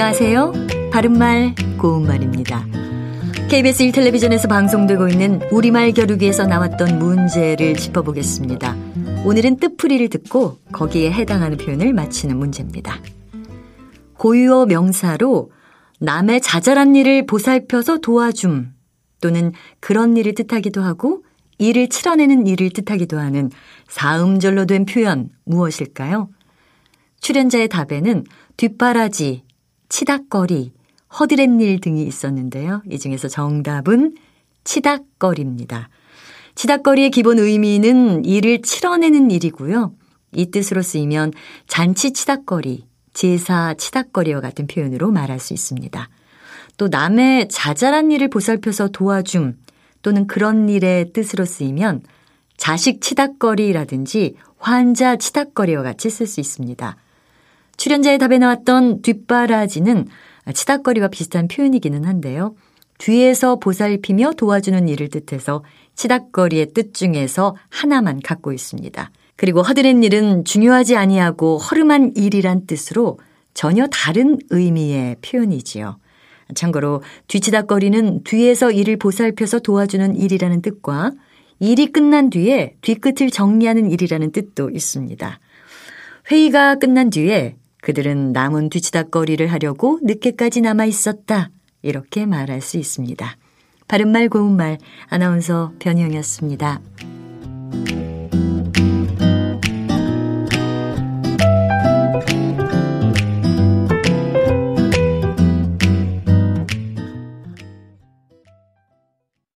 안녕하세요. 바른말, 고운말입니다. KBS 1텔레비전에서 방송되고 있는 우리말 겨루기에서 나왔던 문제를 짚어보겠습니다. 오늘은 뜻풀이를 듣고 거기에 해당하는 표현을 맞히는 문제입니다. 고유어 명사로 남의 자잘한 일을 보살펴서 도와줌 또는 그런 일을 뜻하기도 하고 일을 치러내는 일을 뜻하기도 하는 사음절로 된 표현 무엇일까요? 출연자의 답에는 뒷바라지, 치닥거리, 허드렛일 등이 있었는데요. 이 중에서 정답은 치닥거리입니다. 치닥거리의 기본 의미는 일을 치러내는 일이고요. 이 뜻으로 쓰이면 잔치 치닥거리, 제사 치닥거리와 같은 표현으로 말할 수 있습니다. 또 남의 자잘한 일을 보살펴서 도와줌 또는 그런 일의 뜻으로 쓰이면 자식 치닥거리라든지 환자 치닥거리와 같이 쓸 수 있습니다. 출연자의 답에 나왔던 뒷바라지는 치닥거리와 비슷한 표현이기는 한데요. 뒤에서 보살피며 도와주는 일을 뜻해서 치닥거리의 뜻 중에서 하나만 갖고 있습니다. 그리고 허드렛 일은 중요하지 아니하고 허름한 일이란 뜻으로 전혀 다른 의미의 표현이지요. 참고로 뒤치닥거리는 뒤에서 일을 보살펴서 도와주는 일이라는 뜻과 일이 끝난 뒤에 뒤끝을 정리하는 일이라는 뜻도 있습니다. 회의가 끝난 뒤에 그들은 남은 뒤치다거리를 하려고 늦게까지 남아 있었다. 이렇게 말할 수 있습니다. 바른말 고운말 아나운서 변희영이었습니다.